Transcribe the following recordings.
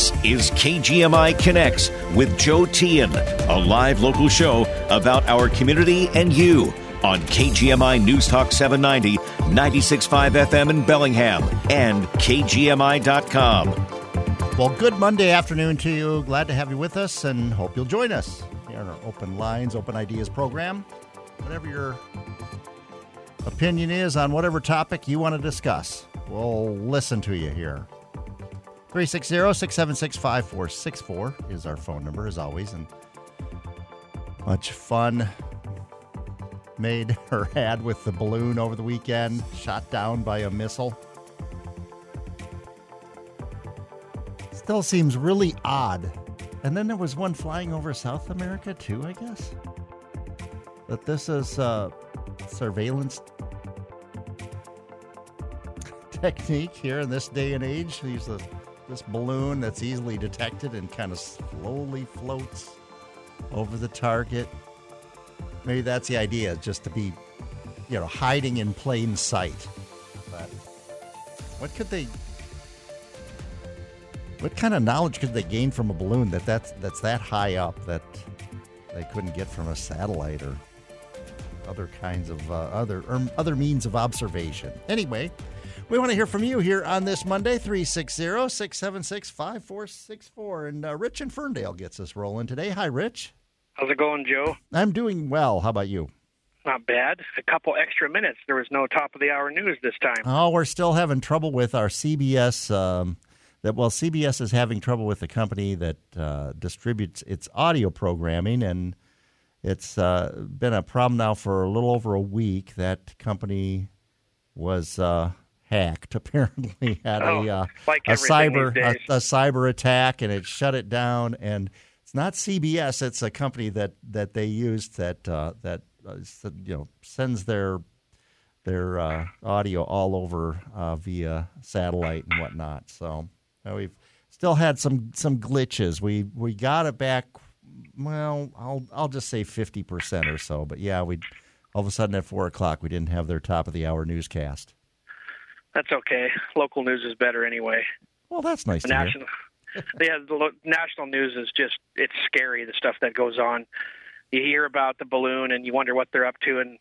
This is KGMI Connects with Joe Tian, a live local show about our community and you on KGMI News Talk 790, 96.5 FM in Bellingham, and KGMI.com. Well, good Monday afternoon to you. Glad to have you with us and hope you'll join us here on our Open Lines, Open Ideas program. Whatever your opinion is on whatever topic you want to discuss, we'll listen to you here. 360 676 5464 is our phone number, as always. And much fun made or had with the balloon over the weekend, shot down by a missile. Still seems really odd. And then there was one flying over South America, too, I guess. That this is uh, surveillance technique here in this day and age. These uh, this balloon that's easily detected and kind of slowly floats over the target. Maybe that's the idea, just to be, you know, hiding in plain sight. But what could they? What kind of knowledge could they gain from a balloon that that's that's that high up that they couldn't get from a satellite or other kinds of uh, other or other means of observation? Anyway, we want to hear from you here on this Monday, 360 676 5464. And uh, Rich in Ferndale gets us rolling today. Hi, Rich. How's it going, Joe? I'm doing well. How about you? Not bad. A couple extra minutes. There was no top of the hour news this time. Oh, we're still having trouble with our CBS. Um, that well, CBS is having trouble with the company that uh, distributes its audio programming, and it's uh, been a problem now for a little over a week. That company was uh, hacked. Apparently, had Oh, a uh, like a cyber a, a cyber attack, and it shut it down. And it's not CBS; it's a company that that they used that uh, that uh, you know sends their their uh, audio all over uh, via satellite and whatnot. So we've still had some some glitches. We we got it back. Well, I'll I'll just say fifty percent or so. But yeah, we all of a sudden at four o'clock we didn't have their top of the hour newscast. That's okay. Local news is better anyway. Well, that's nice The to hear. national, yeah, the lo- national news is just it's scary. The stuff that goes on. You hear about the balloon and you wonder what they're up to, and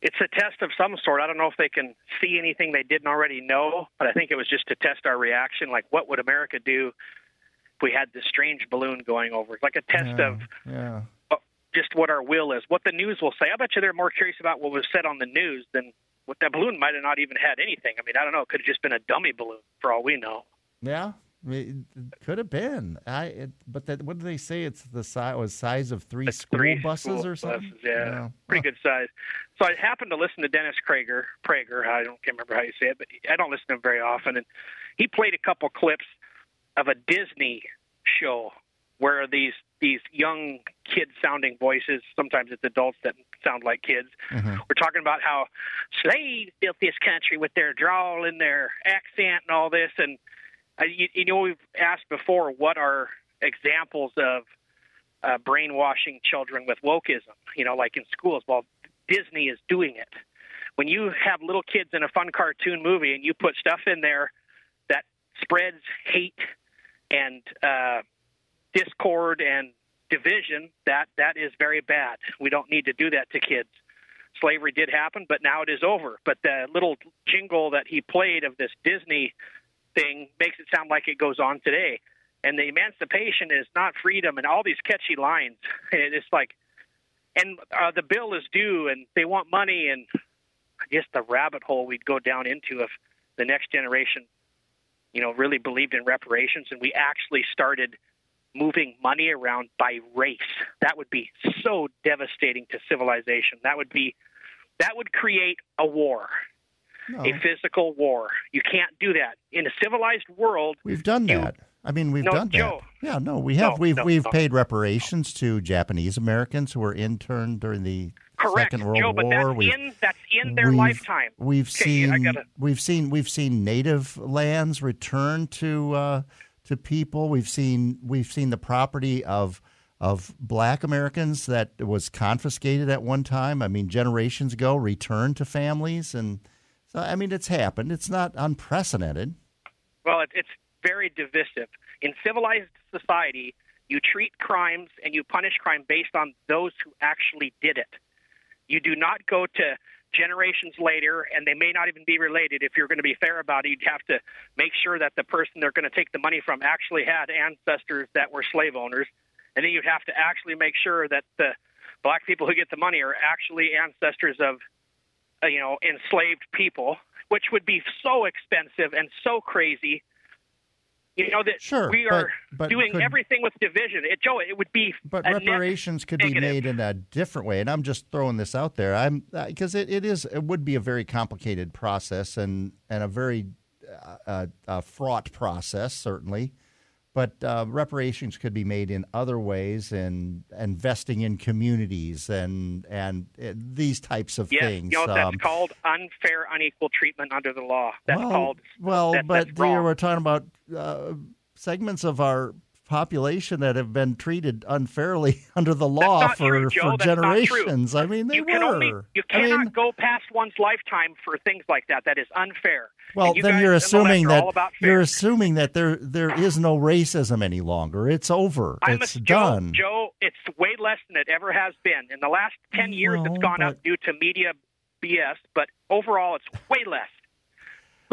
it's a test of some sort. I don't know if they can see anything they didn't already know, but I think it was just to test our reaction. Like, what would America do if we had this strange balloon going over? Like a test Yeah, of yeah. uh, just what our will is, what the news will say. I bet you they're more curious about what was said on the news than what that balloon might have not even had anything. I mean, I don't know. It could have just been a dummy balloon for all we know. Yeah, it could have been. I. It, but that, what do they say? It's the size was size of three school three buses school or something. buses, yeah, pretty Huh. good size. So I happened to listen to Dennis Prager. Prager, I don't can't remember how you say it, but I don't listen to him very often. And he played a couple clips of a Disney show where these these young kid sounding voices sometimes it's adults that sound like kids. Mhm. we're talking about how slaves built this country with their drawl and their accent and all this. And uh, you, you know we've asked before what are examples of uh, brainwashing children with wokeism you know like in schools. Well disney is doing it. When you have little kids in a fun cartoon movie and you put stuff in there that spreads hate and uh, discord and division, that that is very bad. We don't need to do that to kids. Slavery did happen, but now it is over. But the little jingle that he played of this Disney thing makes it sound like it goes on today. And the emancipation is not freedom, and all these catchy lines. It's like, and uh, the bill is due, and they want money, and I guess the rabbit hole we'd go down into if the next generation, you know, really believed in reparations, and we actually started moving money around by race. That would be so devastating to civilization. That would be that would create a war, No, a physical war. You can't do that in a civilized world. we've done you- that. I mean, we've No, done Joe. that. Yeah, no, we have. No, we've no, we've paid reparations to Japanese Americans who were interned during the Correct, Second World Joe, but War. that's We've- in that's in their we've- lifetime. We've Okay, seen gotta- we've seen we've seen native lands returned to uh, to people. We've seen we've seen the property of of black Americans that was confiscated at one time. I mean, generations ago, returned to families, and so I mean, it's happened. It's not unprecedented. Well, it, it's very divisive. In civilized society, you treat crimes and you punish crime based on those who actually did it. You do not go to generations later, and they may not even be related. If you're going to be fair about it, you'd have to make sure that the person they're going to take the money from actually had ancestors that were slave owners, and then you'd have to actually make sure that the black people who get the money are actually ancestors of, uh, you know, enslaved people, which would be so expensive and so crazy you know that sure, we are but, but doing could, everything with division. It, Joe, it would be. But reparations could negative. be made in a different way, and I'm just throwing this out there. I'm because uh, it, it is it would be a very complicated process and and a very uh, uh, fraught process certainly. But uh, reparations could be made in other ways, and investing in communities and and uh, these types of yes, things. You know, that's um, called unfair, unequal treatment under the law. That's well, called. Well, that, but that's wrong. we're talking about uh, segments of our population that have been treated unfairly under the law for, true, for generations. I mean, they you were. Can only, you cannot I mean, go past one's lifetime for things like that. That is unfair. Well, you then you're the assuming that you're assuming that there there is no racism any longer. It's over. I'm it's a, done. Joe, Joe, it's way less than it ever has been. In the last ten years, it's gone but- up due to media BS, but overall, it's way less.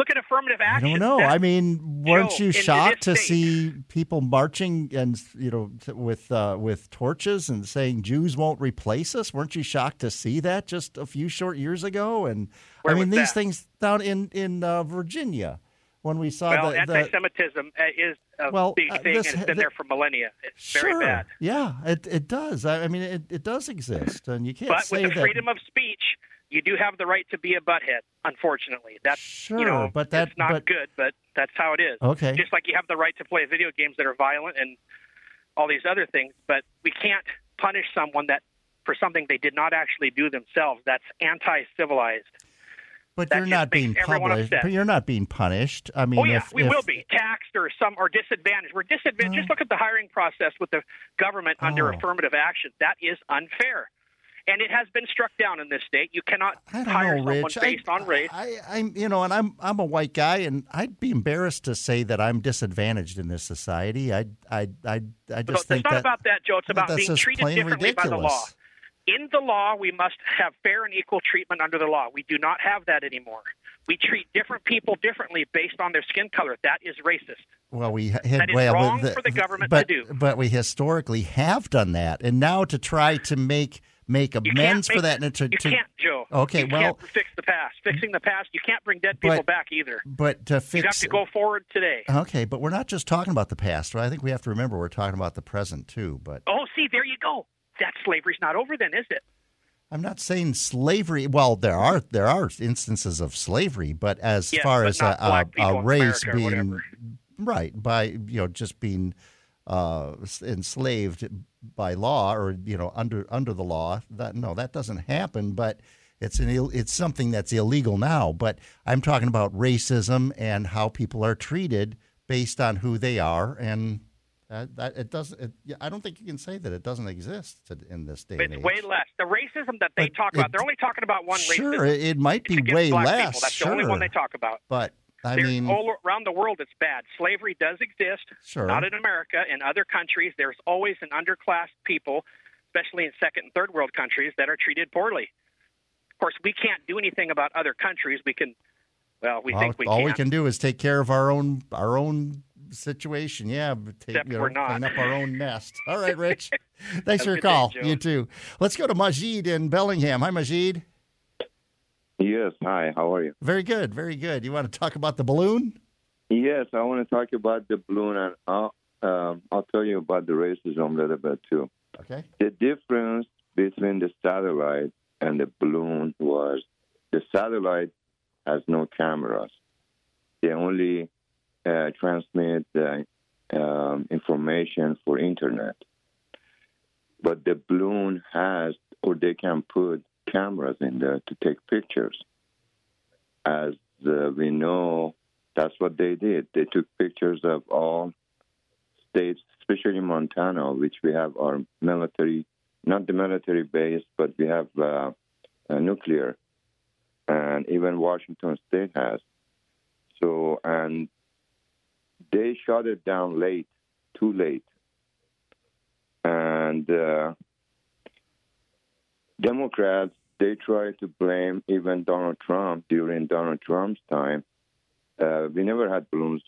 Look at affirmative I action. don't know. I mean, weren't Joe, you shocked to state- see people marching and you know with uh, with torches and saying Jews won't replace us? Weren't you shocked to see that just a few short years ago? And Where I mean, these that? things down in in uh, Virginia when we saw well, the, anti-Semitism uh, is a Well, big uh, thing, this- and it's been the- there for millennia. It's sure, very bad. yeah, it it does. I, I mean, it, it does exist, and you can't But say with the that. freedom of speech, you do have the right to be a butthead. Unfortunately, that's sure, you know, but that it's not but good, but that's how it is. okay. Just like you have the right to play video games that are violent and all these other things, but we can't punish someone that for something they did not actually do themselves. That's anti-civilized. But that you're not being published. upset. But you're not being punished. I mean, Oh yeah, if, we if- will be taxed or some or disadvantaged. We're disadvantaged. Oh. Just look at the hiring process with the government under Oh. affirmative action. That is unfair, and it has been struck down in this state. You cannot I hire know, someone Rich. based I, on race. I, I'm, you know, and I'm, I'm a white guy, and I'd be embarrassed to say that I'm disadvantaged in this society. I, I, I, I just it's think not that about that, Joe. It's about being treated differently by the law. In the law, we must have fair and equal treatment under the law. We do not have that anymore. We treat different people differently based on their skin color. That is racist. Well, we had That is well, wrong the- for the government to do. But we historically have done that, and now to try to make make amends can't for that, and to, You to can't, Joe. Okay, you well- can't fix the past. Fixing the past, you can't bring dead people But- back either. but to You have to go forward today. Okay, but we're not just talking about the past. I think we have to remember we're talking about the present too. But Oh, see, there you go. That slavery's not over then, is it? I'm not saying slavery. Well, there are there are instances of slavery, but as Yes, far but as a, a, a race being right by you know just being uh, enslaved by law or you know under under the law, that no, that doesn't happen. But it's an Ill, it's something that's illegal now. But I'm talking about racism and how people are treated based on who they are and. That, that it doesn't. It, I don't think you can say that it doesn't exist in this day and It's way less. The racism that they But talk about, they're only talking about one Sure, racism. it, it might be way less. People. That's sure, the only one they talk about. but I There's mean, all around the world it's bad. Slavery does exist. sure. Not in America. In other countries, there's always an underclass people, especially in second and third world countries, that are treated poorly. Of course, we can't do anything about other countries. We can, well, we all, think we can all can. we can do is take care of our own our own situation. Yeah, but take, Except you know, we're not. clean up our own nest. All right, Rich. Thanks for your good day, call. You too. Let's go to Majid in Bellingham. Hi, Majid. Yes, hi, how are you? Very good, very good. You want to talk about the balloon? Yes, I want to talk about the balloon, and I'll, um, I'll tell you about the racism a little bit too. Okay. The difference between the satellite and the balloon was the satellite has no cameras. They only uh, transmit uh, um, information for internet. But the balloon has, or they can put cameras in there to take pictures. As uh, we know, that's what they did. They took pictures of all states, especially Montana, which we have our military, not the military base, but we have uh, nuclear, and even Washington State has. So, and they shut it down late too late. And uh, Democrats, they try to blame even Donald Trump during Donald Trump's time. Uh, we never had balloons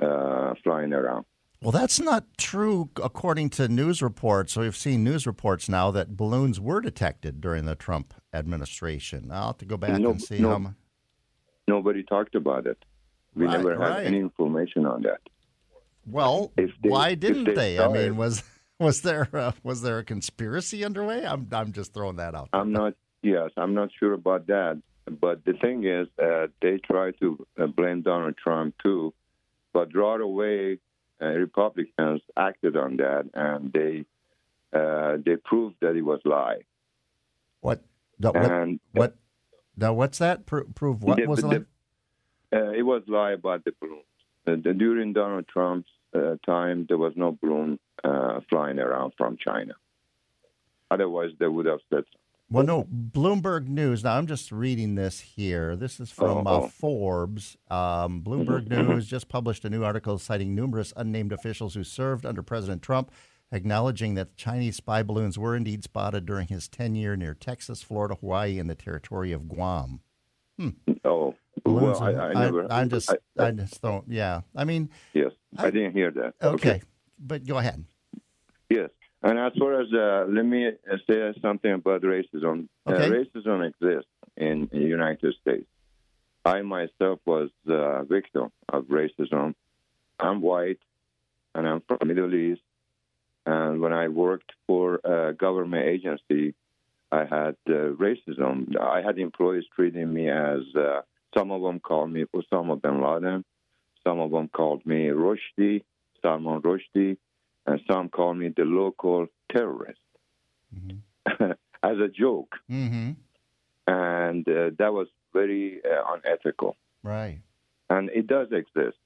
uh, flying around. Well, that's not true according to news reports. So we've seen news reports now that balloons were detected during the Trump administration. I'll have to go back No- and see no- how. Nobody talked about it. We Right, never had right. any information on that. Well, If they- why didn't they they? I mean, was was there a, was there a conspiracy underway? I'm I'm just throwing that out. I'm not. Yes, I'm not sure about that. But the thing is, uh, they try to uh, blame Donald Trump too, but right away, uh, Republicans acted on that, and they uh, they proved that it was lie. What? No, what? And What? Now, what's that? Pro- prove what the- was the- it? uh, it was lie about the balloons. Uh, the, during Donald Trump's uh, time, there was no balloon uh, flying around from China. Otherwise, they would have said Well, no, Bloomberg News. Now, I'm just reading this here. This is from uh, oh. Forbes. Um, Bloomberg News just published a new article citing numerous unnamed officials who served under President Trump, acknowledging that Chinese spy balloons were indeed spotted during his tenure near Texas, Florida, Hawaii, and the territory of Guam. Oh, Balloons. well, I, I never. am just, I- I, just don't. Yeah, I mean, yes, I, I- didn't hear that. okay, but go ahead. Yes. And as far as, uh, let me uh, say something about racism. Okay. Uh, racism exists in the United States. I myself was a victim of racism. I'm white, and I'm from Middle East. And when I worked for a government agency, I had uh, racism. I had employees treating me as, uh, some of them called me Osama bin Laden, some of them called me Rushdie, Salman Rushdie, and some call me the local terrorist as a joke. Mm-hmm. And uh, that was very uh, unethical. Right. And it does exist.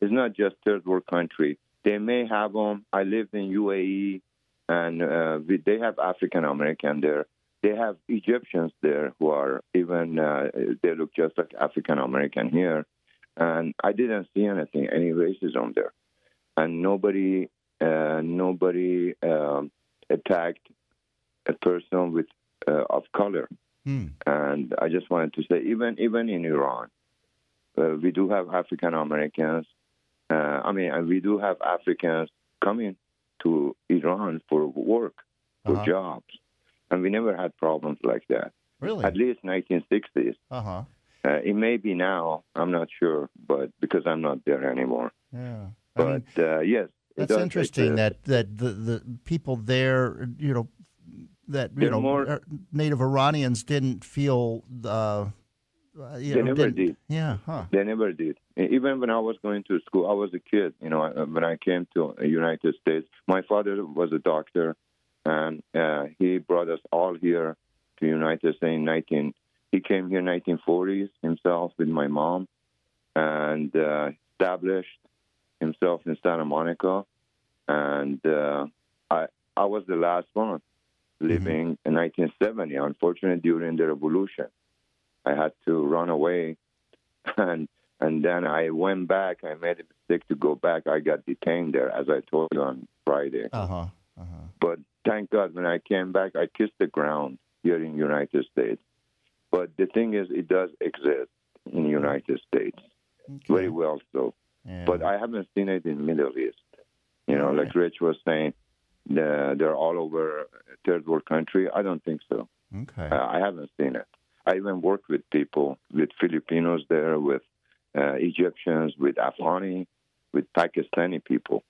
It's not just third world country. They may have them. I lived in UAE, and uh, we, they have African American there. They have Egyptians there who are even uh, they look just like African American here, and I didn't see anything, any racism there, and nobody, uh, nobody um, attacked a person with uh, of color. Hmm. And I just wanted to say, even even in Iran, uh, we do have African Americans. Uh, I mean, we do have Africans coming to Iran for work, for Uh-huh. jobs, and we never had problems like that. Really? At least 1960s. Uh huh. Uh, it may be now. I'm not sure, but because I'm not there anymore. Yeah. I But uh, yes, That's interesting that that the, the people there, you know, that you They're know, more- uh, native Iranians didn't feel. Uh, uh, you They know, never did. Yeah, huh? They never did. Even when I was going to school, I was a kid. You know, when I came to United States, my father was a doctor, and uh, he brought us all here to United States in 19. He came here in 1940s himself with my mom, and uh, established himself in Santa Monica, and uh, I I was the last one living in 1970. Unfortunately, during the revolution, I had to run away and and then I went back. I made a mistake to go back. I got detained there, as I told you on Friday. Uh huh. Uh huh. But thank God, when I came back, I kissed the ground here in United States. But the thing is, it does exist in the United States, very well so. Yeah. But I haven't seen it in Middle East. You know, like Rich was saying, the, they're all over third world country. I don't think so. okay. Uh, I haven't seen it. I even worked with people, with Filipinos there, with uh, Egyptians, with Afghani, with Pakistani people.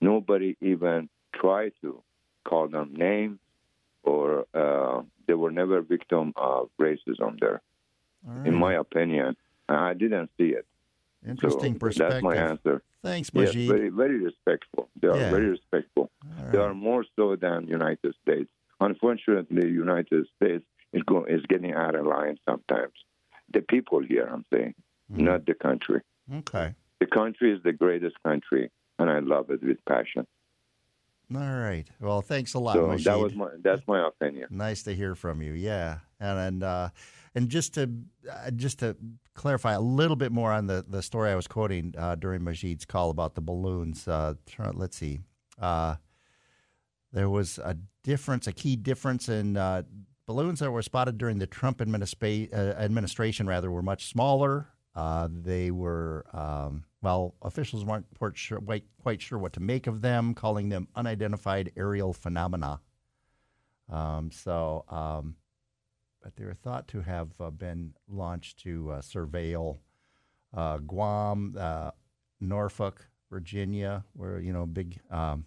Nobody even tried to call them names, or uh, they were never victim of racism there. Right. In my opinion, I didn't see it. Interesting so perspective. That's my answer. Thanks, Yes, very, very respectful. They are Yeah. very respectful. All They are more so than United States. Unfortunately, United States is go, is getting out of line sometimes. The people here, I'm saying, Mm-hmm. not the country. Okay. The country is the greatest country, and I love it with passion. All right. Well, thanks a lot, So Majid. that was my that's my opinion. Nice to hear from you. Yeah, and and uh, and just to uh, just to clarify a little bit more on the the story I was quoting uh, during Majid's call about the balloons. Uh, let's see. Uh, there was a difference, a key difference in uh, balloons that were spotted during the Trump administra- uh, administration. Rather, were much smaller. They were um, well, officials weren't quite sure, quite sure what to make of them, calling them unidentified aerial phenomena. Um, so, um, but they were thought to have uh, been launched to uh, surveil uh, Guam, uh, Norfolk, Virginia, where you know big um,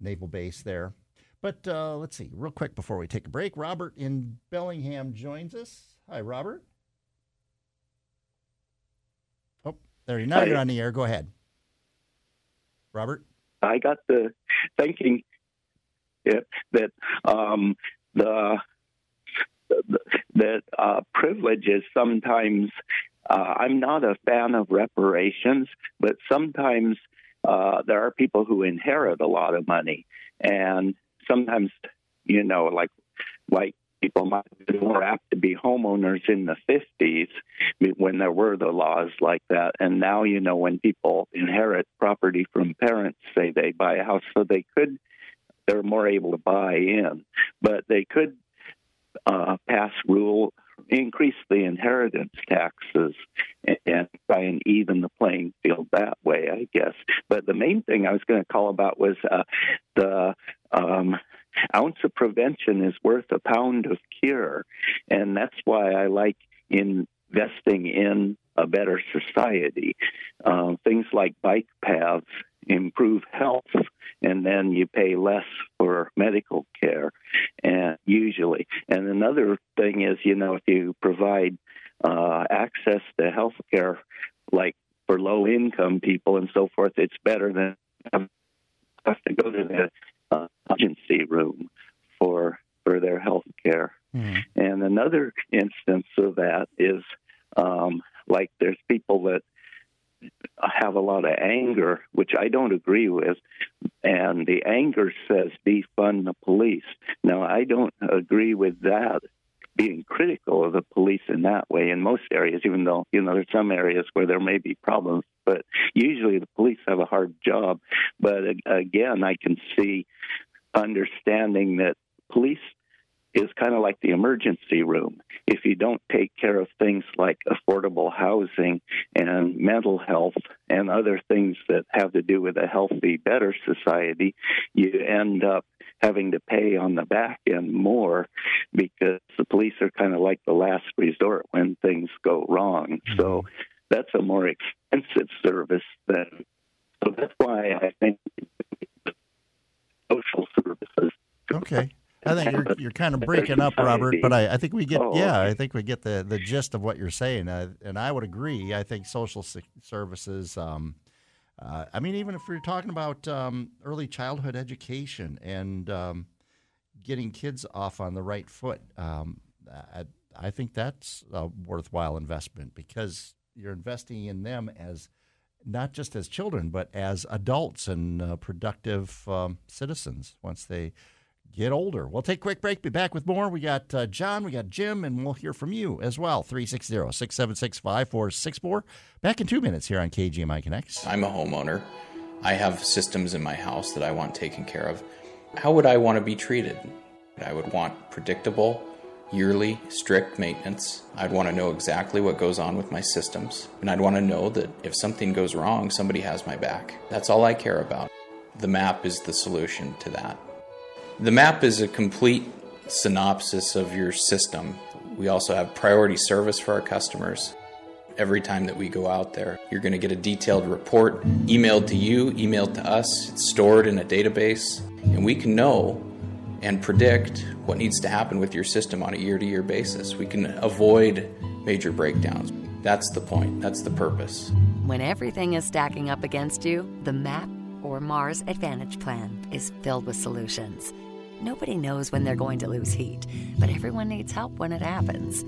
naval base there. But uh, let's see, real quick before we take a break, Robert in Bellingham joins us. Hi, Robert. Oh, there you. Now you're on the air. Go ahead, Robert. I got the thinking yeah, that um, the that uh, privileges sometimes. Uh, I'm not a fan of reparations, but sometimes uh, there are people who inherit a lot of money, and sometimes, you know, like like people might be more apt to be homeowners in the 50s when there were the laws like that. And now, you know, when people inherit property from parents, say they buy a house, so they could, they're more able to buy in. But they could uh, pass rule increase the inheritance taxes and try and even the playing field that way, I guess. But the main thing I was going to call about was uh, the um, ounce of prevention is worth a pound of cure, and that's why I like investing in a better society. Um, things like bike paths improve health, and then you pay less for medical care, and usually. And another thing is, you know, if you provide uh, access to health care, like for low income people and so forth, it's better than have to go to the uh, emergency room for for their health care. Mm-hmm. And another instance of that is um, like there's people that have a lot of anger, which I don't agree with, and the anger says defund the police. Now, I don't agree with that being critical of the police in that way in most areas, even though, you know, there's some areas where there may be problems, but usually the police have a hard job. But uh, again, I can see understanding that police is kind of like the emergency room. If you don't take care of things like affordable housing and mental health and other things that have to do with a healthy, better society, you end up having to pay on the back end more because the police are kind of like the last resort when things go wrong. Mm-hmm. So that's a more expensive service than. So that's why I think social services. Okay. I think you're you're kind of breaking up, Robert. But I, I think we get oh, yeah, I think we get the, the gist of what you're saying, uh, and I would agree. I think social services. Um, uh, I mean, even if we're talking about um, early childhood education and um, getting kids off on the right foot, um, I, I, think that's a worthwhile investment because you're investing in them as not just as children, but as adults and uh, productive um, citizens once they get older. We'll take a quick break, be back with more. We got uh, John, we got Jim, and we'll hear from you as well. 360 676 5464. Back in two minutes here on KGMI Connects. I'm a homeowner. I have systems in my house that I want taken care of. How would I want to be treated? I would want predictable, yearly, strict maintenance. I'd want to know exactly what goes on with my systems. And I'd want to know that if something goes wrong, somebody has my back. That's all I care about. The map is the solution to that. The map is a complete synopsis of your system. We also have priority service for our customers. Every time that we go out there, you're going to get a detailed report emailed to you, emailed to us. It's stored in a database, and we can know and predict what needs to happen with your system on a year to year basis. We can avoid major breakdowns. That's the point, that's the purpose. When everything is stacking up against you, the MAP or Mars Advantage Plan is filled with solutions. Nobody knows when they're going to lose heat, but everyone needs help when it happens.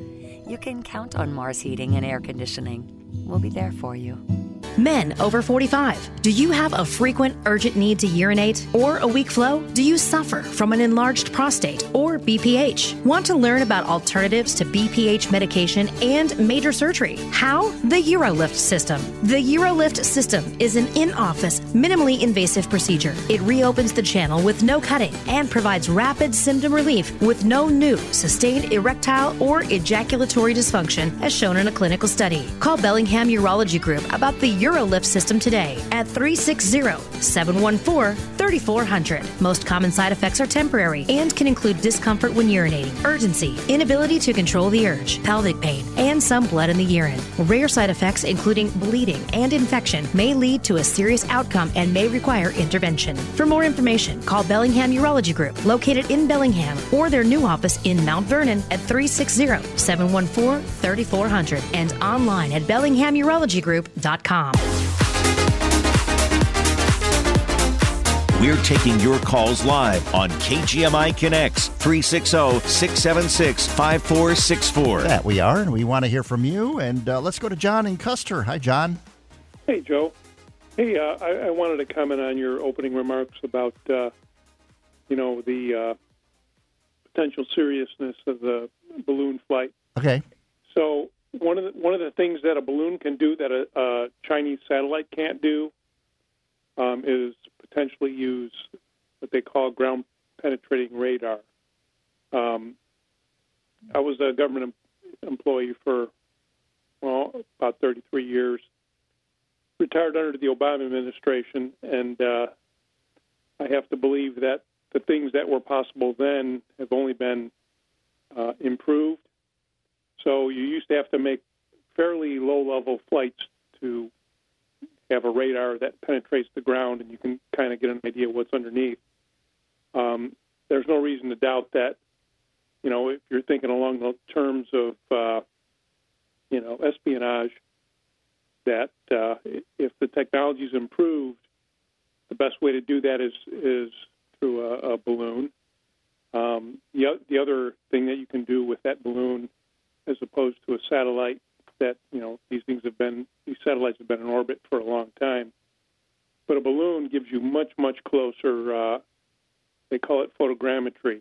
You can count on Mars Heating and Air Conditioning. We'll be there for you. Men over 45. Do you have a frequent urgent need to urinate or a weak flow? Do you suffer from an enlarged prostate or BPH? Want to learn about alternatives to BPH medication and major surgery? How? The Urolift system. The Urolift system is an in office, minimally invasive procedure. It reopens the channel with no cutting and provides rapid symptom relief with no new sustained erectile or ejaculatory dysfunction as shown in a clinical study. Call Bellingham Urology Group about the Urolift system today at 360 714 3400. Most common side effects are temporary and can include discomfort when urinating, urgency, inability to control the urge, pelvic pain, and some blood in the urine. Rare side effects, including bleeding and infection, may lead to a serious outcome and may require intervention. For more information, call Bellingham Urology Group, located in Bellingham, or their new office in Mount Vernon at 360 714 3400 and online at bellinghamurologygroup.com. We're taking your calls live on KGMI Connects 360 676 5464. That we are, and we want to hear from you. And uh, let's go to John in Custer. Hi, John. Hey, Joe. Hey, uh, I, I, wanted to comment on your opening remarks about, uh, you know, the uh, potential seriousness of the balloon flight. Okay. So one of the one of the things that a balloon can do that a, a Chinese satellite can't do um, is potentially use what they call ground penetrating radar. Um, I was a government employee for well about 33 years. Retired under the Obama administration, and uh, I have to believe that the things that were possible then have only been uh, improved. So you used to have to make fairly low-level flights to have a radar that penetrates the ground, and you can kind of get an idea what's underneath. Um, there's no reason to doubt that. You know, if you're thinking along the terms of, uh, you know, espionage, that uh, if the technology is improved, the best way to do that is is through a, a balloon. Um, the, the other thing that you can do with that balloon, as opposed to a satellite, that you know these things have been these satellites have been in orbit for a long time, but a balloon gives you much much closer. Uh, they call it photogrammetry,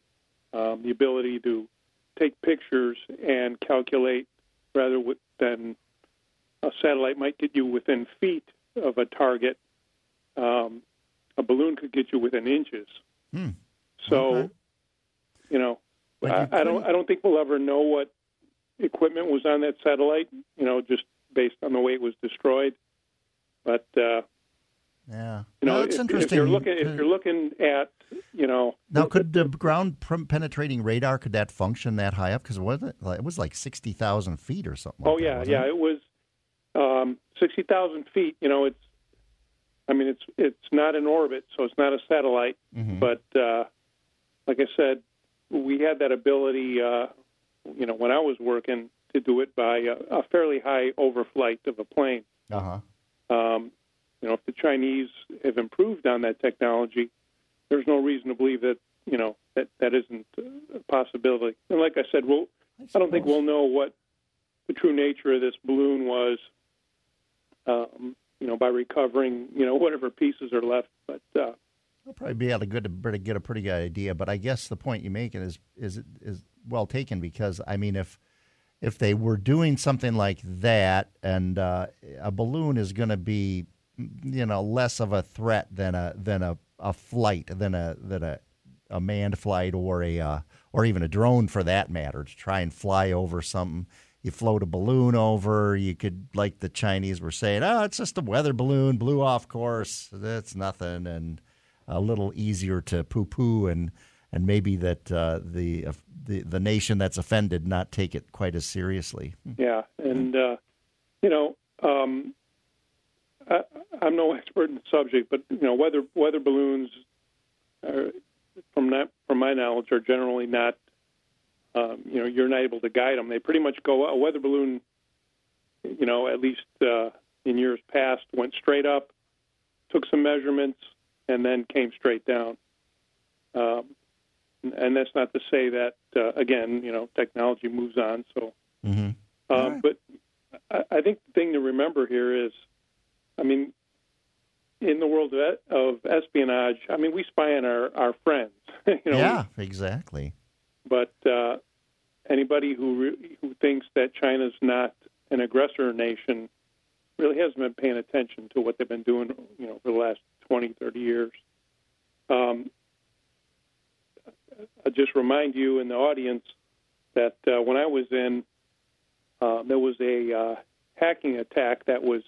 um, the ability to take pictures and calculate rather than a satellite might get you within feet of a target. Um, a balloon could get you within inches. Hmm. So, Okay. you know, I, I don't. I don't think we'll ever know what equipment was on that satellite. You know, just based on the way it was destroyed. But uh, Yeah. you know, No, that's if, interesting. if you're looking, if you're looking at, you know, now, could the ground penetrating radar could that function that high up? Because wasn't it? It was like sixty thousand feet or something. Oh like that, yeah, wasn't yeah. It was um, sixty thousand feet. You know, it's. I mean, it's it's not in orbit, so it's not a satellite. Mhm. But uh, like I said, we had that ability. Uh, you know, when I was working, to do it by a, a fairly high overflight of a plane. Uh huh. Um, you know, if the Chinese have improved on that technology, there's no reason to believe that you know that that isn't a possibility. And like I said, we'll I don't think we'll know what the true nature of this balloon was, um, you know, by recovering, you know, whatever pieces are left. But uh, We'll probably be able to get a, to get a pretty good idea. But I guess the point you're making is is is well taken because I mean if if they were doing something like that and uh, a balloon is going to be you know less of a threat than a than a, a flight than a than a a manned flight or a uh, or even a drone for that matter to try and fly over something. You float a balloon over. You could, like the Chinese were saying, "Oh, it's just a weather balloon, blew off course. That's nothing," and a little easier to poo-poo, and and maybe that uh, the uh, the the nation that's offended not take it quite as seriously. yeah, and uh, you know, um, I, I'm no expert in the subject, but you know, weather weather balloons, are, from that from my knowledge, are generally not. Um, you know, you're not able to guide them. They pretty much go. A weather balloon, you know, at least uh, in years past, went straight up, took some measurements, and then came straight down. Um, and that's not to say that uh, again, you know, technology moves on. So, Mm-hmm. um, but I, I think the thing to remember here is I mean, in the world of, of espionage, I mean, we spy on our our friends. you know, yeah, exactly. But uh, anybody who re- who thinks that China's not an aggressor nation really hasn't been paying attention to what they've been doing, you know, for the last 20, 30 years. Um, I'll just remind you in the audience that uh, when I was in, uh, there was a uh, hacking attack that was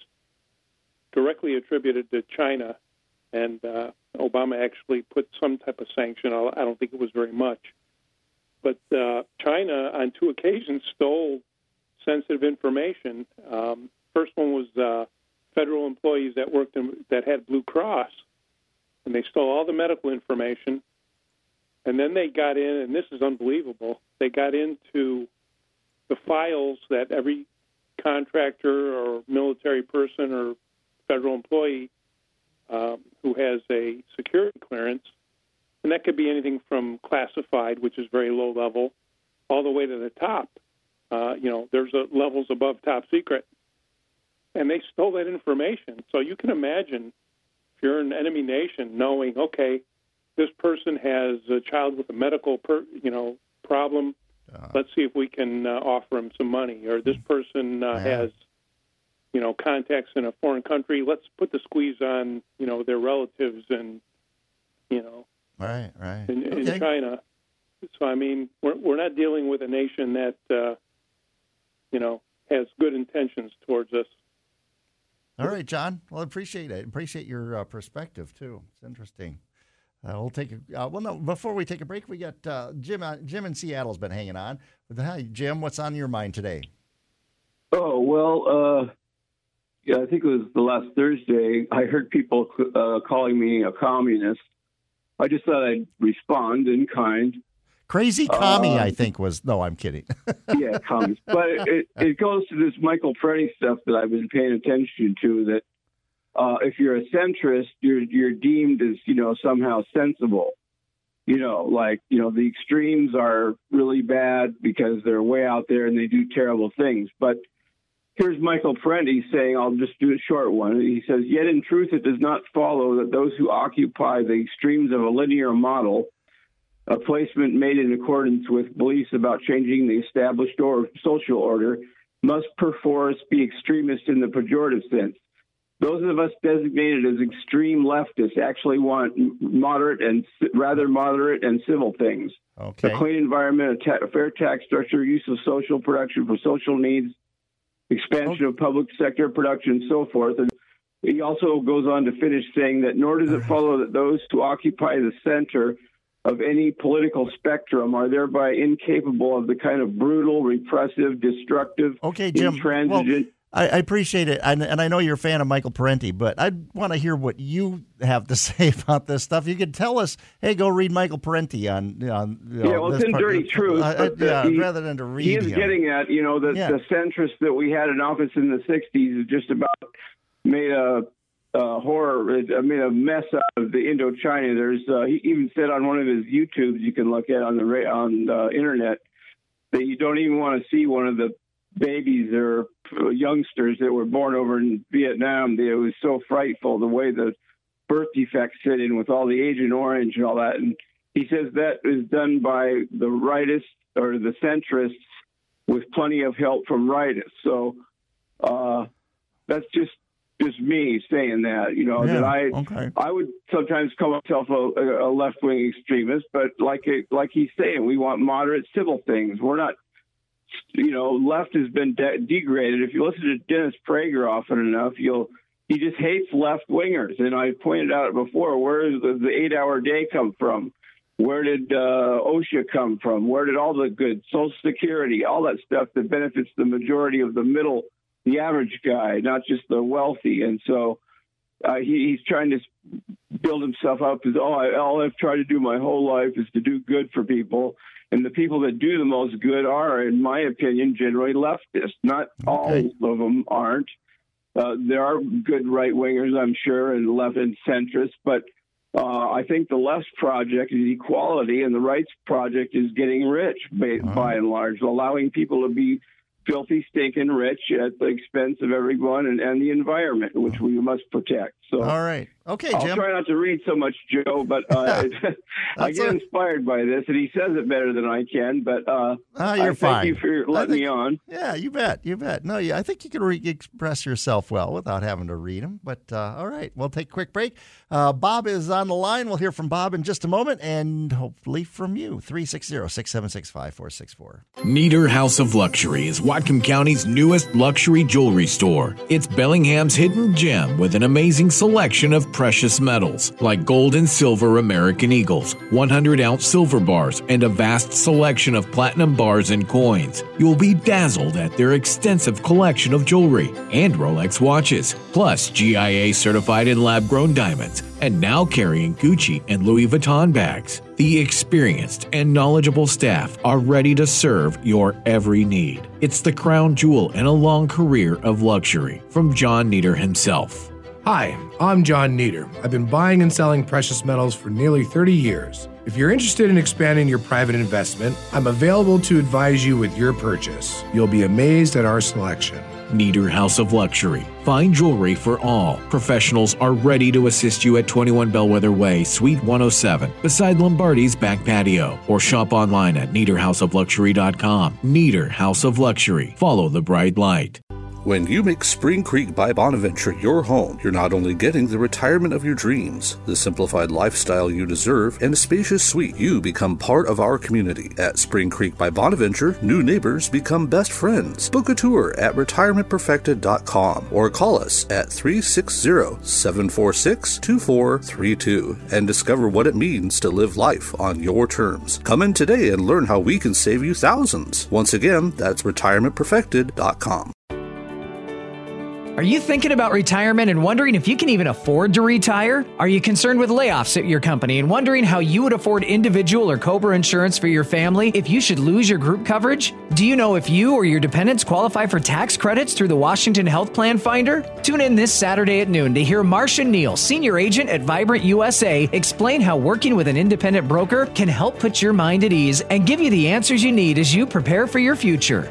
directly attributed to China, and uh, Obama actually put some type of sanction. I don't think it was very much, but uh, China on two occasions stole sensitive information. Um, first one was uh, federal employees that worked in, that had Blue Cross, and they stole all the medical information. And then they got in, and this is unbelievable. They got into the files that every contractor or military person or federal employee um, who has a security clearance, and that could be anything from classified, which is very low level, all the way to the top. Uh, you know, there's a, levels above top secret, and they stole that information. So you can imagine if you're an enemy nation, knowing, okay, this person has a child with a medical, per, you know, problem. Uh, Let's see if we can uh, offer him some money. Or this person uh, has you know contacts in a foreign country. Let's put the squeeze on you know their relatives and you know right right in, okay. in China. So I mean we're we're not dealing with a nation that uh, you know has good intentions towards us. All right, John. Well, I appreciate it. Appreciate your uh, perspective too. It's interesting. Uh, we'll take a uh, well. No, before we take a break, we got uh, Jim. Uh, Jim in Seattle's been hanging on. Hi, Jim. What's on your mind today? Oh well, uh, yeah, I think it was the last Thursday. I heard people uh, calling me a communist. I just thought I'd respond in kind. Crazy commie, I think was. No, I'm kidding. yeah, communist. But it, it goes to this Michael Parenti stuff that I've been paying attention to. That uh, if you're a centrist, you're you're deemed as you know somehow sensible. You know, like you know the extremes are really bad because they're way out there and they do terrible things, but Here's Michael Parenti saying, I'll just do a short one. He says, Yet in truth, it does not follow that those who occupy the extremes of a linear model, a placement made in accordance with beliefs about changing the established or social order, must perforce be extremists in the pejorative sense. Those of us designated as extreme leftists actually want moderate and rather moderate and civil things. Okay. A clean environment, a, ta- a fair tax structure, use of social production for social needs, expansion oh. of public sector production, and so forth. And he also goes on to finish saying that nor does it follow that those who occupy the center of any political spectrum are thereby incapable of the kind of brutal, repressive, destructive, okay, Jim, intransigent. Well, I, I, appreciate it, and, and, I know you're a fan of Michael Parenti, but I want to hear what you have to say about this stuff. You could tell us, hey, go read Michael Parenti on. on you know, yeah, well, it's in part, Dirty Truth. Uh, yeah, he, rather than to read. He is him. getting at, you know, the, yeah. the centrists that we had in office in the '60s is just about made a, a horror, made a mess out of the Indochina. There's, uh, he even said on one of his YouTubes you can look at on the on the internet that you don't even want to see one of the babies or youngsters that were born over in Vietnam. It was so frightful the way the birth defects fit in with all the Agent Orange and all that. And he says that is done by the rightists or the centrists with plenty of help from rightists. So uh, that's just just me saying that. You know yeah, that I okay. I would sometimes call myself a, a left wing extremist, but like it, like he's saying, we want moderate civil things. We're not you know, left has been de- degraded. If you listen to Dennis Prager often enough, you'll he just hates left wingers. And I pointed out before, where does the eight hour day come from? Where did uh, OSHA come from? Where did all the good Social Security, all that stuff that benefits the majority of the middle, the average guy, not just the wealthy? And so uh, he, he's trying to build himself up as, oh, I, all I've tried to do my whole life is to do good for people. And the people that do the most good are, in my opinion, generally leftists. Not okay. all of them aren't. Uh, there are good right wingers, I'm sure, and left and centrists, but uh, I think the left project is equality, and the right's project is getting rich by, by and large, allowing people to be filthy, stinking rich at the expense of everyone and, and the environment, which we must protect. So, all right, okay, Jim. I'll Jim. try not to read so much, Joe, but uh, I get inspired by this, and he says it better than I can. But uh, Ah, you're I fine. Thank you for letting me on. Yeah, you bet. You bet. No, yeah, I think you can re- express yourself well without having to read them. But uh, all right, we'll take a quick break. Uh, Bob is on the line. We'll hear from Bob in just a moment and hopefully from you. 360 676 5464. Neater House of Luxury is Whatcom County's newest luxury jewelry store. It's Bellingham's hidden gem with an amazing selection of precious metals like gold and silver American Eagles, 100 ounce silver bars, and a vast selection of platinum bars and coins. You'll be dazzled at their extensive collection of jewelry and Rolex watches, plus GIA certified and lab grown diamonds, and now carrying Gucci and Louis Vuitton bags. The experienced and knowledgeable staff are ready to serve your every need. It's the crown jewel in a long career of luxury from John Nieder himself. Hi, I'm John Nieder. I've been buying and selling precious metals for nearly 30 years. If you're interested in expanding your private investment, I'm available to advise you with your purchase. You'll be amazed at our selection. Nieder House of Luxury. Fine jewelry for all. Professionals are ready to assist you at 21 Bellwether Way, Suite 107, beside Lombardi's back patio. Or shop online at NiederHouseOfLuxury.com. Nieder House of Luxury. Follow the bright light. When you make Spring Creek by Bonaventure your home, you're not only getting the retirement of your dreams, the simplified lifestyle you deserve, and a spacious suite, you become part of our community. At Spring Creek by Bonaventure, new neighbors become best friends. Book a tour at retirementperfected.com or call us at 360 746 2432 and discover what it means to live life on your terms. Come in today and learn how we can save you thousands. Once again, that's retirementperfected.com. Are you thinking about retirement and wondering if you can even afford to retire? Are you concerned with layoffs at your company and wondering how you would afford individual or COBRA insurance for your family if you should lose your group coverage? Do you know if you or your dependents qualify for tax credits through the Washington Health Plan Finder? Tune in this Saturday at noon to hear Marcia Neal, senior agent at Vibrant USA, explain how working with an independent broker can help put your mind at ease and give you the answers you need as you prepare for your future.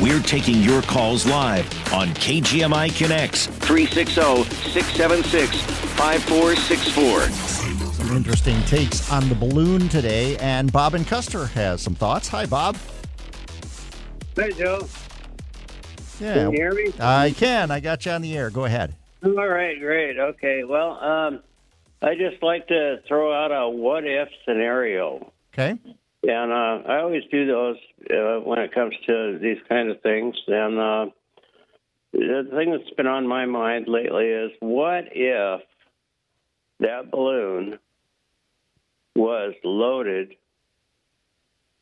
We're taking your calls live on KGMI Connects 360 676 5464. Some interesting takes on the balloon today, and Bob and Custer has some thoughts. Hi, Bob. Hey, Joe. Yeah. Can you hear me? I can. I got you on the air. Go ahead. All right, great. Okay, well, um, I just like to throw out a what if scenario. Okay. And uh, I always do those uh, when it comes to these kind of things. And uh, the thing that's been on my mind lately is what if that balloon was loaded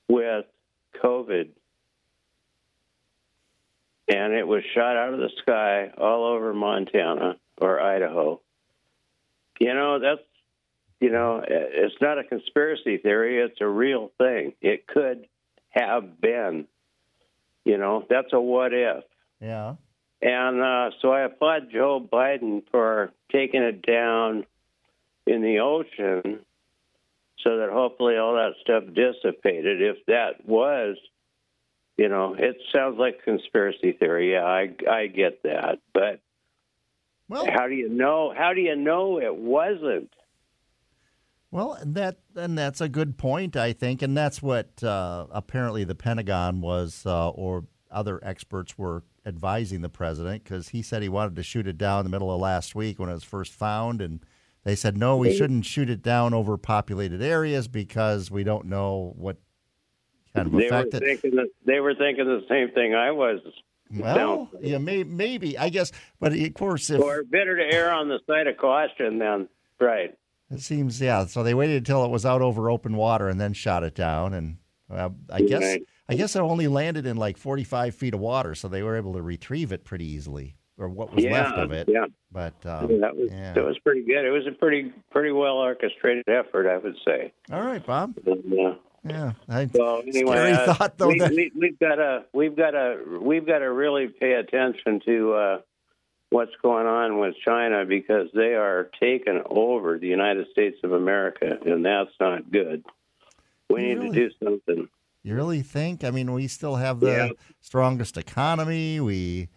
with COVID and it was shot out of the sky all over Montana or Idaho? You know, that's you know, it's not a conspiracy theory, it's a real thing. It could have been. You know, that's a what if. Yeah. And uh, so I applaud Joe Biden for taking it down in the ocean so that hopefully all that stuff dissipated. If that was, you know, it sounds like conspiracy theory. Yeah, I, I get that. But well, how do you know? How do you know it wasn't? Well, and that and that's a good point, I think, and that's what uh, apparently the Pentagon was, uh, or other experts were advising the president because he said he wanted to shoot it down in the middle of last week when it was first found, and they said no, we shouldn't shoot it down over populated areas because we don't know what kind of they effect were it. that they were thinking the same thing I was. Well, yeah, may, maybe I guess, but of course, if or better to err on the side of caution than right. It seems, yeah. So they waited until it was out over open water and then shot it down. And well, I guess, Right. I guess it only landed in like 45 feet of water, so they were able to retrieve it pretty easily, or what was yeah, left of it. Yeah, but um, that was yeah. that was pretty good. It was a pretty pretty well orchestrated effort, I would say. All right, Bob. Yeah. Yeah. I, Well, anyway, uh, thought though. we, that, we, we've got to we've got to we've got to really pay attention to uh, what's going on with China because they are taking over the United States of America, and that's not good. We need Really? to do something. You really think? I mean, we still have the Yeah. strongest economy. We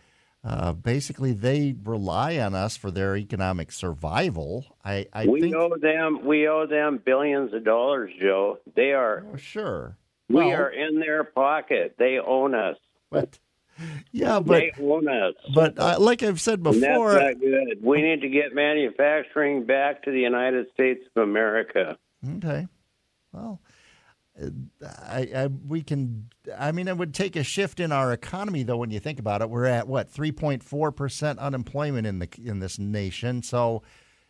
uh, basically they rely on us for their economic survival. I, I we think. owe them we owe them billions of dollars, Joe. They are Oh, sure. we Well- are in their pocket. They own us. But yeah, but they own us. but uh, like I've said before, that's not good. We need to get manufacturing back to the United States of America. Okay. Well, uh, I, I we can. I mean, it would take a shift in our economy, though. When you think about it, we're at what three point four percent unemployment in the in this nation. So,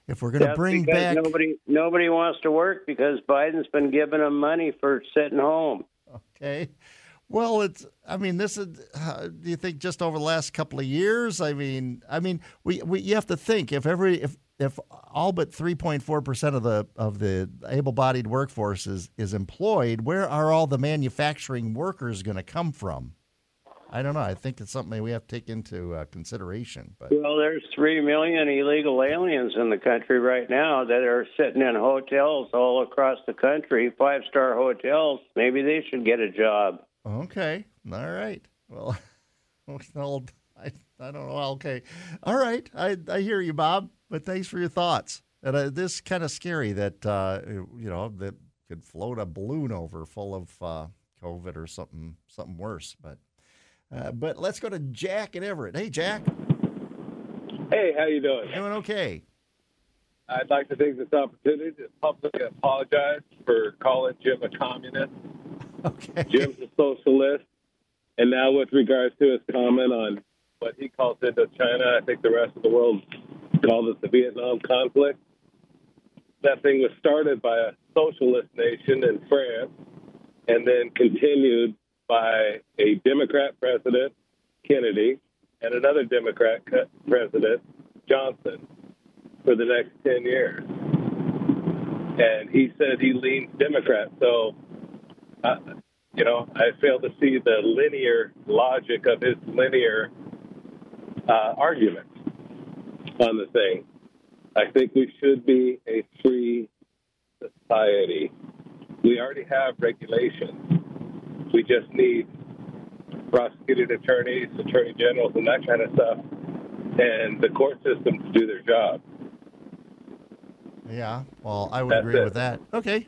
if we're going to bring back, nobody nobody wants to work because Biden's been giving them money for sitting home. okay. Well, it's. I mean, this is. Uh, do you think just over the last couple of years? I mean, I mean, we, we you have to think if every if if all but three point four percent of the of the able-bodied workforce is is employed, where are all the manufacturing workers going to come from? I don't know. I think it's something we have to take into uh, consideration. But Well, there's three million illegal aliens in the country right now that are sitting in hotels all across the country, five star hotels. Maybe they should get a job. Okay, all right. Well, well, I I don't know. Okay, all right. I I hear you, Bob. But thanks for your thoughts. And uh, this kind of scary that uh, you know that could float a balloon over full of uh, COVID or something something worse. But uh, but let's go to Jack and Everett. Hey, Jack. Hey, how you doing? Doing okay. I'd like to take this opportunity to publicly apologize for calling Jim a communist. Okay. Jim's a socialist. And now, with regards to his comment on what he calls Indochina, I think the rest of the world calls it the Vietnam conflict. That thing was started by a socialist nation in France and then continued by a Democrat president, Kennedy, and another Democrat president, Johnson, for the next 10 years. And he said he leans Democrat. So, uh, you know, I fail to see the linear logic of his linear uh, argument on the thing. I think we should be a free society. We already have regulations. We just need prosecuted attorneys, attorney generals, and that kind of stuff, and the court system to do their job. Yeah. Well, I would That's agree it. with that. Okay.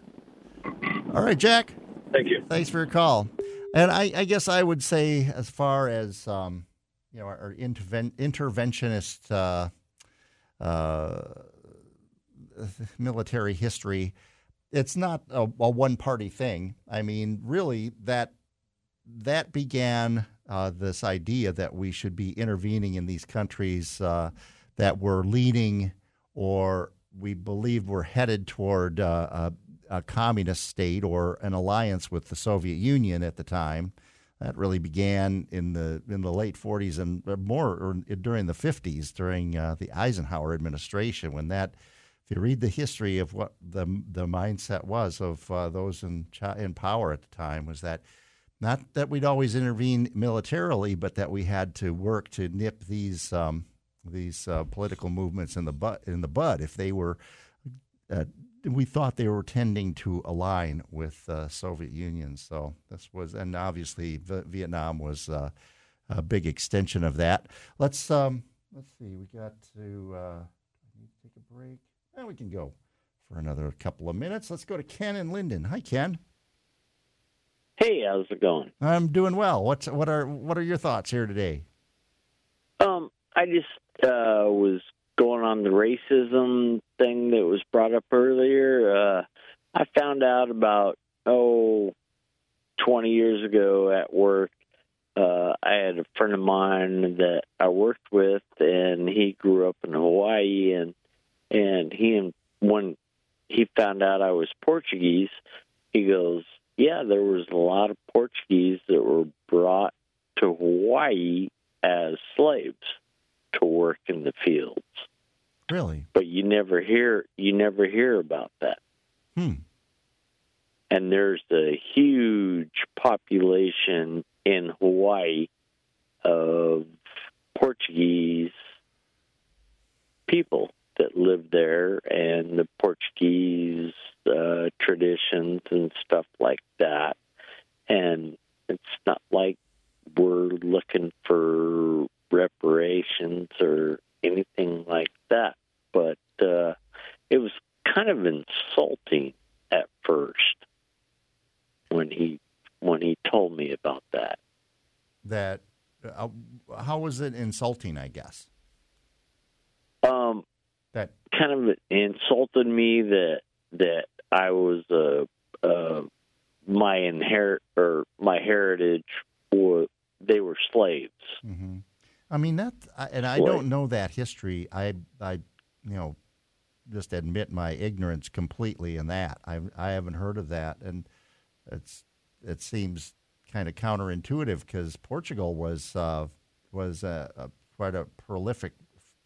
All right, Jack. Thank you. Thanks for your call. And I, I guess I would say, as far as um, you know, our, our interven- interventionist uh, uh, military history, it's not a, a one-party thing. I mean, really, that that began uh, this idea that we should be intervening in these countries uh, that were leading or we believed were headed toward uh, a, communist state or an alliance with the Soviet Union at the time. That really began in the in the late 40s and more or during the 50s during uh, the Eisenhower administration when that if you read the history of what the the mindset was of uh, those in in power at the time was that not that we'd always intervene militarily, but that we had to work to nip these um, these uh, political movements in the bud in the bud if they were. Uh, we thought they were tending to align with uh, Soviet Union, so this was, and obviously v- Vietnam was uh, a big extension of that. Let's um, let's see, we got to uh, need to take a break. And we can go for another couple of minutes. Let's go to Ken and Lynden. Hi, Ken. Hey, how's it going? I'm doing well. What's what are what are your thoughts here today? Um, I just uh, was going on the racism thing that was brought up earlier. Uh, I found out about oh, 20 years ago at work. Uh, I had a friend of mine that I worked with, and he grew up in Hawaii, and and he and when he found out I was Portuguese, he goes, yeah, there was a lot of Portuguese that were brought to Hawaii as slaves to work in the fields. Really? But you never hear you never hear about that. Hmm. And there's a huge population in Hawaii of Portuguese people that live there and the Portuguese uh, traditions and stuff like that. And it's not like we're looking for reparations or anything like that. But uh, it was kind of insulting at first when he when he told me about that. That uh, how was it insulting? I guess. Um, that kind of insulted me that that I was uh, uh, my inherit or my heritage was they were slaves. Mm-hmm. I mean that, and I Boy. don't know that history. I, I, you know, just admit my ignorance completely in that. I, I haven't heard of that, and it's it seems kind of counterintuitive because Portugal was uh, was a, a, quite a prolific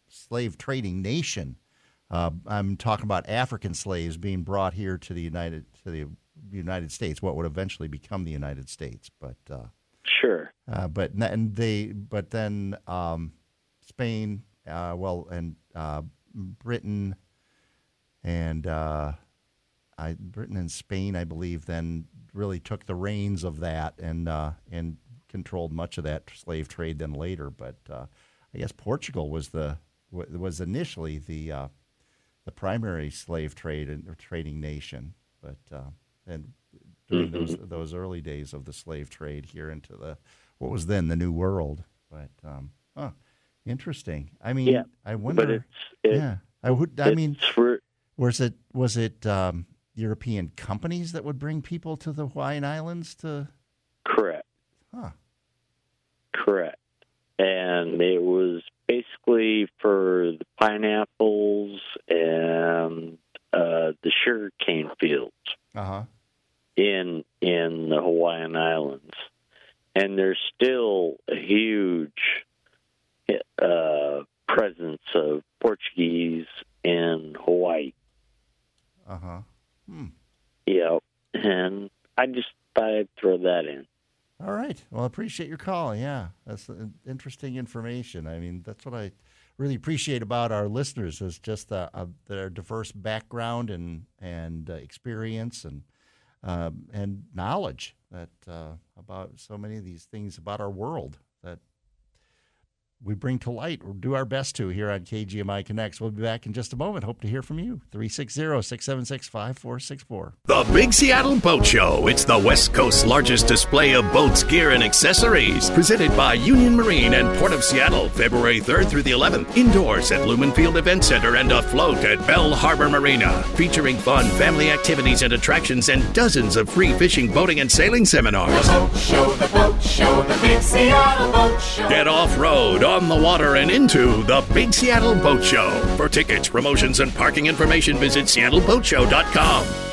slave trading nation. Uh, I'm talking about African slaves being brought here to the United to the United States, what would eventually become the United States, but. Uh, Sure. uh, but and they but then um, Spain, uh, well, and uh, Britain, and uh, I Britain and Spain, I believe, then really took the reins of that and uh, and controlled much of that slave trade. Then later, but uh, I guess Portugal was the was initially the the primary slave trade and trading nation, but and during those those early days of the slave trade here into the what was then the New World. But um, huh, interesting. I mean, Yeah, I wonder. but it's it, yeah, I would. I mean, it's for was it was it um, European companies that would bring people to the Hawaiian Islands to? correct. Huh. Correct. And it was basically for the pineapples and uh, the sugar cane fields Uh huh. In in the Hawaiian Islands. And there's still a huge uh, presence of Portuguese in Hawaii. Uh huh. Hmm. Yeah, and I just thought I'd throw that in. All right. Well, I appreciate your call. Yeah, that's interesting information. I mean, that's what I really appreciate about our listeners is just uh, uh, their diverse background and and uh, experience and and knowledge that uh, about so many of these things about our world we bring to light or do our best to here on KGMI Connects. We'll be back in just a moment. Hope to hear from you. 360 676 5464. The Big Seattle Boat Show. It's the West Coast's largest display of boats, gear, and accessories. Presented by Union Marine and Port of Seattle, February 3rd through the 11th. Indoors at Lumen Field Event Center and afloat at Bell Harbor Marina. Featuring fun family activities and attractions and dozens of free fishing, boating, and sailing seminars. The Boat Show the boat show, the big Seattle boat show. Get off road, on the water, and into the Big Seattle Boat Show. For tickets, promotions, and parking information, visit seattleboatshow.com.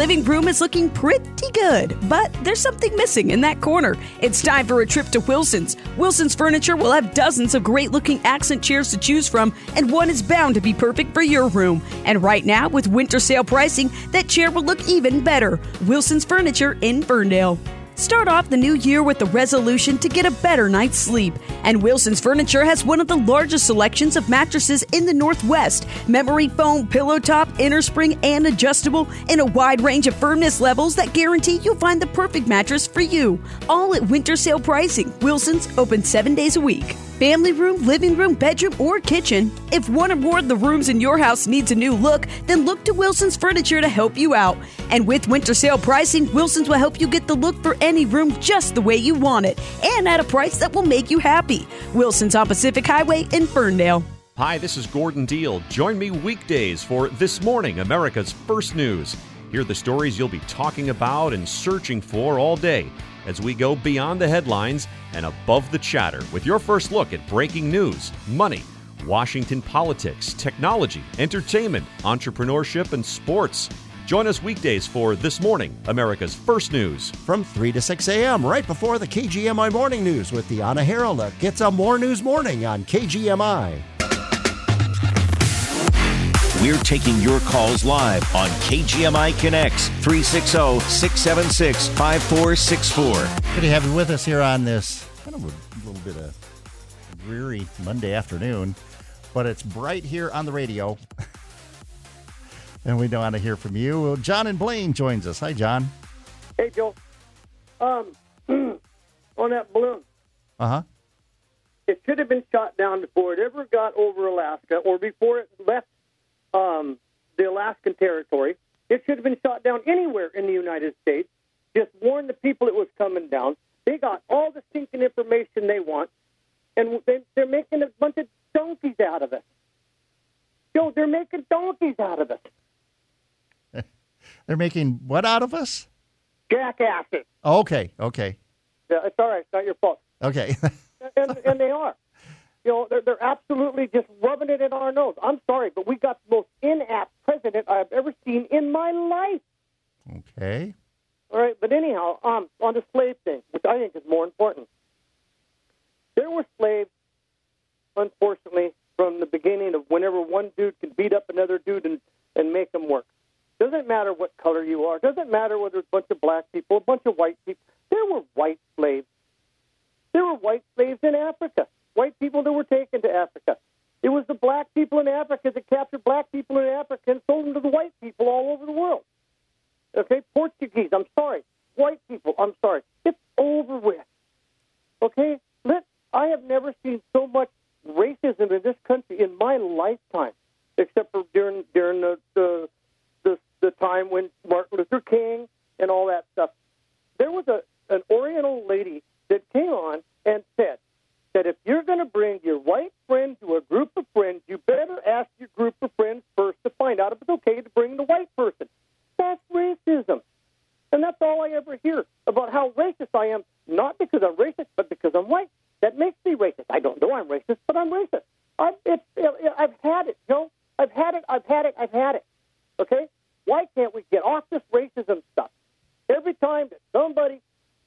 living room is looking pretty good, but there's something missing in that corner. It's time for a trip to Wilson's. Wilson's Furniture will have dozens of great looking accent chairs to choose from, and one is bound to be perfect for your room. And right now, with winter sale pricing, that chair will look even better. Wilson's Furniture in Ferndale. Start off the new year with the resolution to get a better night's sleep. And Wilson's Furniture has one of the largest selections of mattresses in the Northwest memory foam, pillow top, inner spring, and adjustable in a wide range of firmness levels that guarantee you'll find the perfect mattress for you. All at winter sale pricing. Wilson's open seven days a week. Family room, living room, bedroom, or kitchen. If one or more of the rooms in your house needs a new look, then look to Wilson's Furniture to help you out. And with winter sale pricing, Wilson's will help you get the look for any room just the way you want it and at a price that will make you happy. Wilson's on Pacific Highway in Ferndale. Hi, this is Gordon Deal. Join me weekdays for This Morning, America's First News. Hear the stories you'll be talking about and searching for all day as we go beyond the headlines and above the chatter with your first look at breaking news, money, Washington politics, technology, entertainment, entrepreneurship, and sports. Join us weekdays for This Morning, America's First News. From 3 to 6 a.m., right before the KGMI Morning News with the Deanna Harold. It's a More News Morning on KGMI. We're taking your calls live on KGMI Connects 360 676 5464. Good to have you with us here on this kind of a little bit of dreary Monday afternoon, but it's bright here on the radio. and we don't want to hear from you. Well, John and Blaine joins us. Hi, John. Hey, Joe. Um, on that balloon, Uh huh. it should have been shot down before it ever got over Alaska or before it left um, the Alaskan territory. It should have been shot down anywhere in the United States. Just warn the people it was coming down. They got all the stinking information they want, and they, they're making a bunch of donkeys out of it. Joe, they're making donkeys out of it. They're making what out of us? Jackasses. Okay, okay, Yeah, it's all right. It's not your fault. okay. and, and they are. You know, they're, they're absolutely just rubbing it in our nose. I'm sorry, but we got the most inept president I've ever seen in my life. okay. All right, but anyhow, um, on the slave thing, which I think is more important. There were slaves, unfortunately, from the beginning of whenever one dude can beat up another dude and, and make them work. Doesn't matter what color you are. Doesn't matter whether it's a bunch of black people, a bunch of white people. There were white slaves. There were white slaves in Africa. White people that were taken to Africa. It was the black people in Africa that captured black people in Africa and sold them to the white people all over the world. Okay, Portuguese, I'm sorry. White people, I'm sorry. It's over with. Okay, let I have never seen so much racism in this country in my lifetime, except for during during the the the, time when Martin Luther King and all that stuff. There was a an Oriental lady that came on and said that if you're going to bring your white friend to a group of friends, you better ask your group of friends first to find out if it's okay to bring the white person. That's racism. And that's all I ever hear about how racist I am, not because I'm racist, but because I'm white. That makes me racist. I don't know I'm racist, but I'm racist. I've, it's, it, I've had it, Joe. You know? I've had it, I've had it, I've had it. Okay? Why can't we get off this racism stuff? Every time that somebody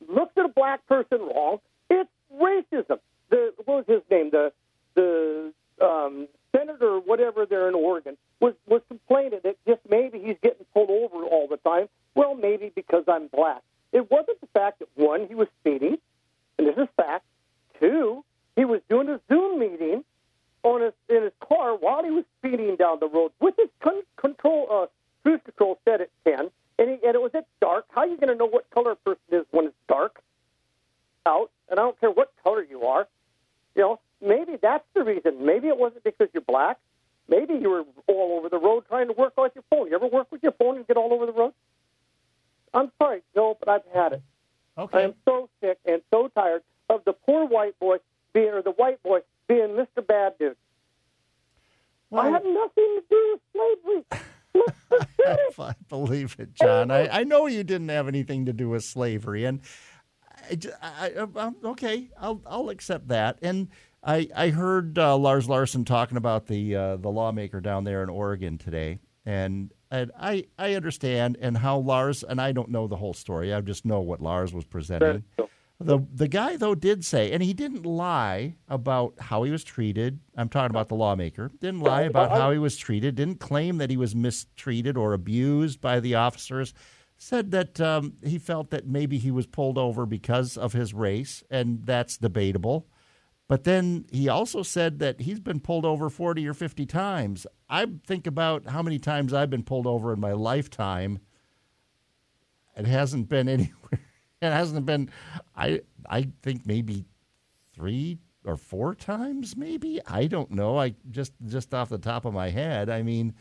looks at a black person wrong, it's racism. The what was his name? The the um, senator, or whatever, there in Oregon, was was complaining that just maybe he's getting pulled over all the time. Well, maybe because I'm black. It wasn't the fact that one, he was speeding, and this is fact. Two, he was doing a Zoom meeting on his in his car while he was speeding down the road with his con- control uh, cruise control at ten, and, he, and it was at dark. How are you going to know what color a person is when it's dark out? And I don't care what color you are. You know, maybe that's the reason. Maybe it wasn't because you're black. Maybe you were all over the road trying to work on your phone. You ever work with your phone and get all over the road? I'm sorry, Joe, but I've had it. Okay. I am so sick and so tired of the poor white boy being, or the white boy being Mr. Bad Dude. I have nothing to do with slavery. I believe it, John. I, I know you didn't have anything to do with slavery, and I, I- I- I'm- okay, I'll I'll accept that. And I I heard uh, Lars Larson talking about the uh, the lawmaker down there in Oregon today, and and I I understand and how Lars and I don't know the whole story. I just know what Lars was presenting. The the guy though did say, and he didn't lie about how he was treated. I'm talking about the lawmaker. Didn't lie about how he was treated. Didn't claim that he was mistreated or abused by the officers. Said that um, he felt that maybe he was pulled over because of his race, and that's debatable. But then he also said that he's been pulled over 40 or 50 times. I think about how many times I've been pulled over in my lifetime. It hasn't been anywhere. It hasn't been. I I think maybe three or four times. Maybe I don't know. I just just off the top of my head. I mean,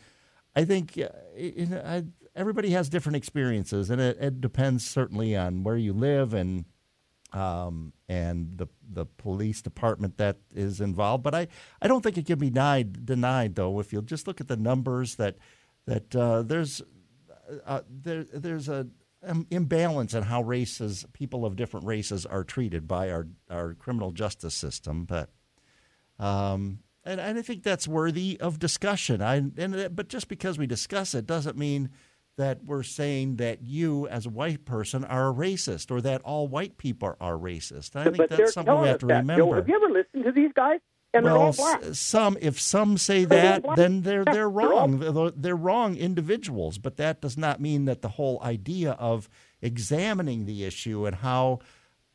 I think uh, you know, I, everybody has different experiences, and it, it depends certainly on where you live and um, and the the police department that is involved. But I, I don't think it can be denied denied though. If you'll just look at the numbers that that uh, there's uh, there there's a um, imbalance in how races people of different races are treated by our our criminal justice system. But um, and, and I think that's worthy of discussion. I and but just because we discuss it doesn't mean that we're saying that you, as a white person, are a racist or that all white people are racist. I think but they're that's something we have to that. remember. Joe, have you ever listened to these guys? And well, all black. s- some if some say that, then they're they're wrong. They're, they're wrong individuals, but that does not mean that the whole idea of examining the issue and how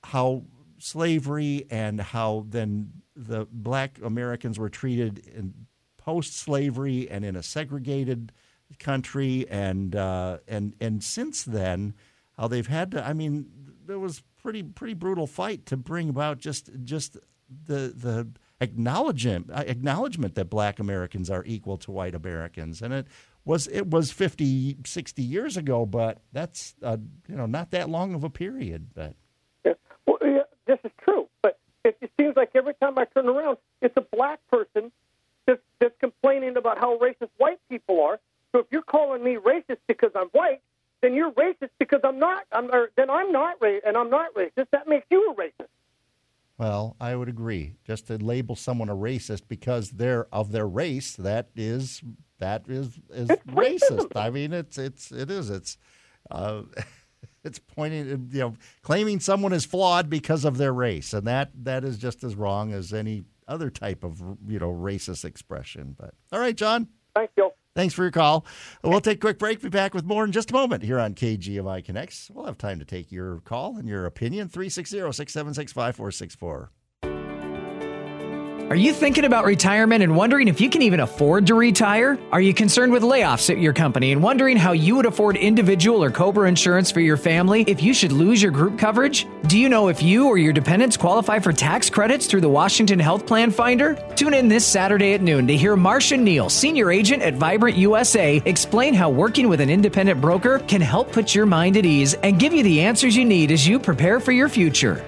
how slavery and how then the black Americans were treated in post slavery and in a segregated country and uh, and and since then how they've had to I mean there was pretty pretty brutal fight to bring about just just the the acknowledgement uh, acknowledgement that black Americans are equal to white Americans and it was it was 50 60 years ago but that's uh, you know not that long of a period but yeah. Well, yeah, this is true, but it, it seems like every time I turn around, it's a black person that's, that's complaining about how racist white people are. So if you're calling me racist because I'm white, then you're racist because I'm not. I'm, or, then I'm not ra- and I'm not racist. That makes you a racist. Well, I would agree. Just to label someone a racist because they're of their race, that is that is is racist. I mean, it's it's it is it's uh, it's pointing you know claiming someone is flawed because of their race, and that that is just as wrong as any other type of you know racist expression. But all right, John. Thank you. Thanks for your call. We'll take a quick break. Be back with more in just a moment here on KGMI Connects. We'll have time to take your call and your opinion. 360 676 5464. Are you thinking about retirement and wondering if you can even afford to retire? Are you concerned with layoffs at your company and wondering how you would afford individual or COBRA insurance for your family if you should lose your group coverage? Do you know if you or your dependents qualify for tax credits through the Washington Health Plan Finder? Tune in this Saturday at noon to hear Marcia Neal, senior agent at Vibrant USA, explain how working with an independent broker can help put your mind at ease and give you the answers you need as you prepare for your future.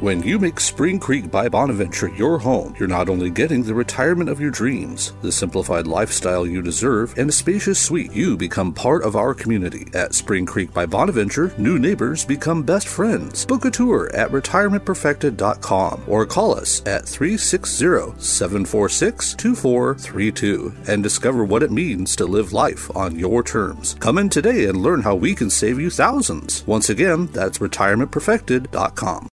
When you make Spring Creek by Bonaventure your home, you're not only getting the retirement of your dreams, the simplified lifestyle you deserve, and a spacious suite, you become part of our community. At Spring Creek by Bonaventure, new neighbors become best friends. Book a tour at retirementperfected.com or call us at 360 746 2432 and discover what it means to live life on your terms. Come in today and learn how we can save you thousands. Once again, that's retirementperfected.com.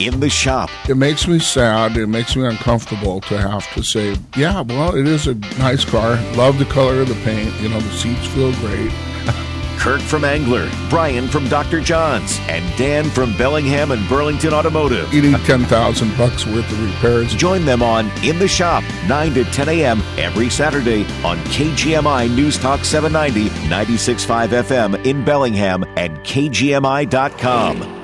In the shop, It makes me sad. It makes me uncomfortable to have to say, yeah, well, it is a nice car. Love the color of the paint. You know, the seats feel great. Kirk from Angler, Brian from Dr. John's, and Dan from Bellingham and Burlington Automotive. You need 10000 bucks worth of repairs. Join them on In the Shop, 9 to 10 a.m. every Saturday on KGMI News Talk 790, 96.5 FM in Bellingham and KGMI.com.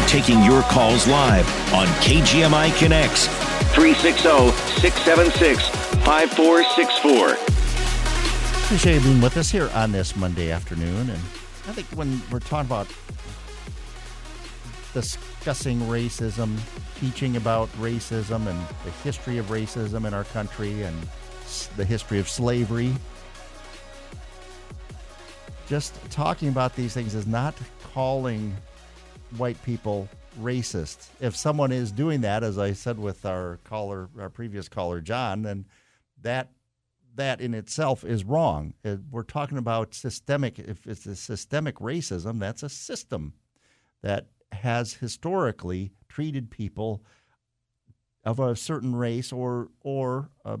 We're taking your calls live on KGMI Connects, 360 676 5464. Appreciate you being with us here on this Monday afternoon. And I think when we're talking about discussing racism, teaching about racism and the history of racism in our country and the history of slavery, just talking about these things is not calling white people racist. If someone is doing that, as I said with our caller, our previous caller, John, then that that in itself is wrong. We're talking about systemic. If it's a systemic racism, that's a system that has historically treated people of a certain race or or uh,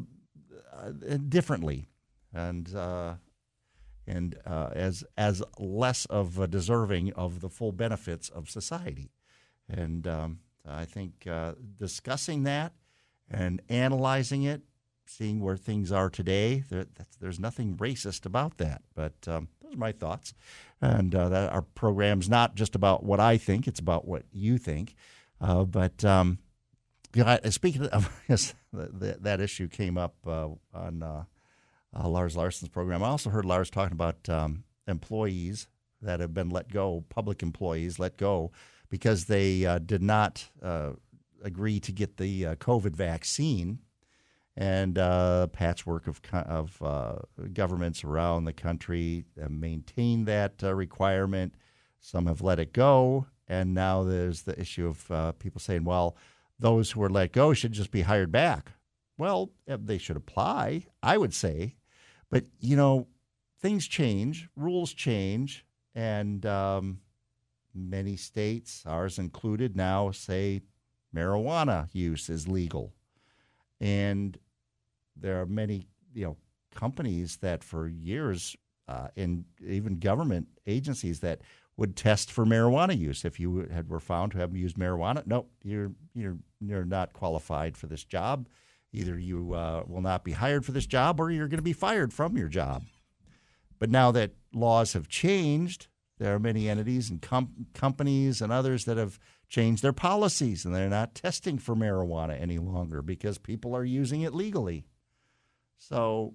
uh, differently, and uh, and uh, as as less of deserving of the full benefits of society. And um, I think uh, discussing that and analyzing it, seeing where things are today, there, there's nothing racist about that. But um, those are my thoughts. And uh, that our program's not just about what I think; it's about what you think. Uh, but um, you know, speaking of that, that issue came up uh, on uh, Lars Larson's program. I also heard Lars talking about um, employees that have been let go, public employees let go because they uh, did not uh, agree to get the uh, COVID vaccine. And uh, patchwork of of uh, governments around the country maintain that requirement. Some have let it go, And now there's the issue of people saying, well, those who were let go should just be hired back. Well, eh, they should apply, I would say. But, you know, things change, rules change, and um, many states, ours included, now say marijuana use is legal. And there are many, you know, companies that for years, uh, and even government agencies that would test for marijuana use. If you had were found to have used marijuana, no, you're you're you're not qualified for this job. Either you uh, will not be hired for this job, or you're going to be fired from your job. But now that laws have changed, there are many entities and com- companies and others that have changed their policies, and they're not testing for marijuana any longer because people are using it legally. So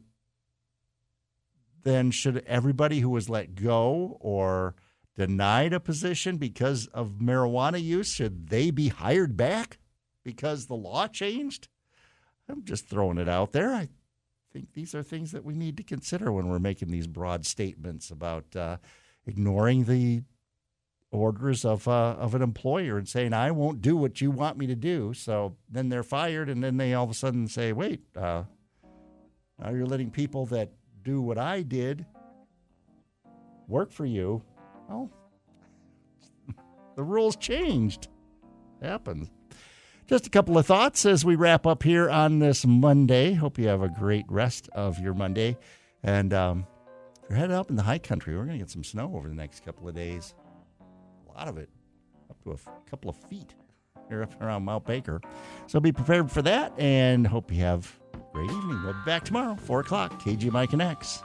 then should everybody who was let go or denied a position because of marijuana use should they be hired back because the law changed i'm just throwing it out there i think these are things that we need to consider when we're making these broad statements about uh, ignoring the orders of uh, of an employer and saying I won't do what you want me to do. So then they're fired, and then they all of a sudden say, "Wait, uh, now you're letting people that do what I did work for you." Well, the rules changed. Happens. Just a couple of thoughts as we wrap up here on this Monday. Hope you have a great rest of your Monday. And um, if you're headed up in the high country, we're going to get some snow over the next couple of days. A lot of it, up to a f- couple of feet here up around Mount Baker. So be prepared for that and hope you have a great evening. We'll be back tomorrow, 4 o'clock, KGMI Connects.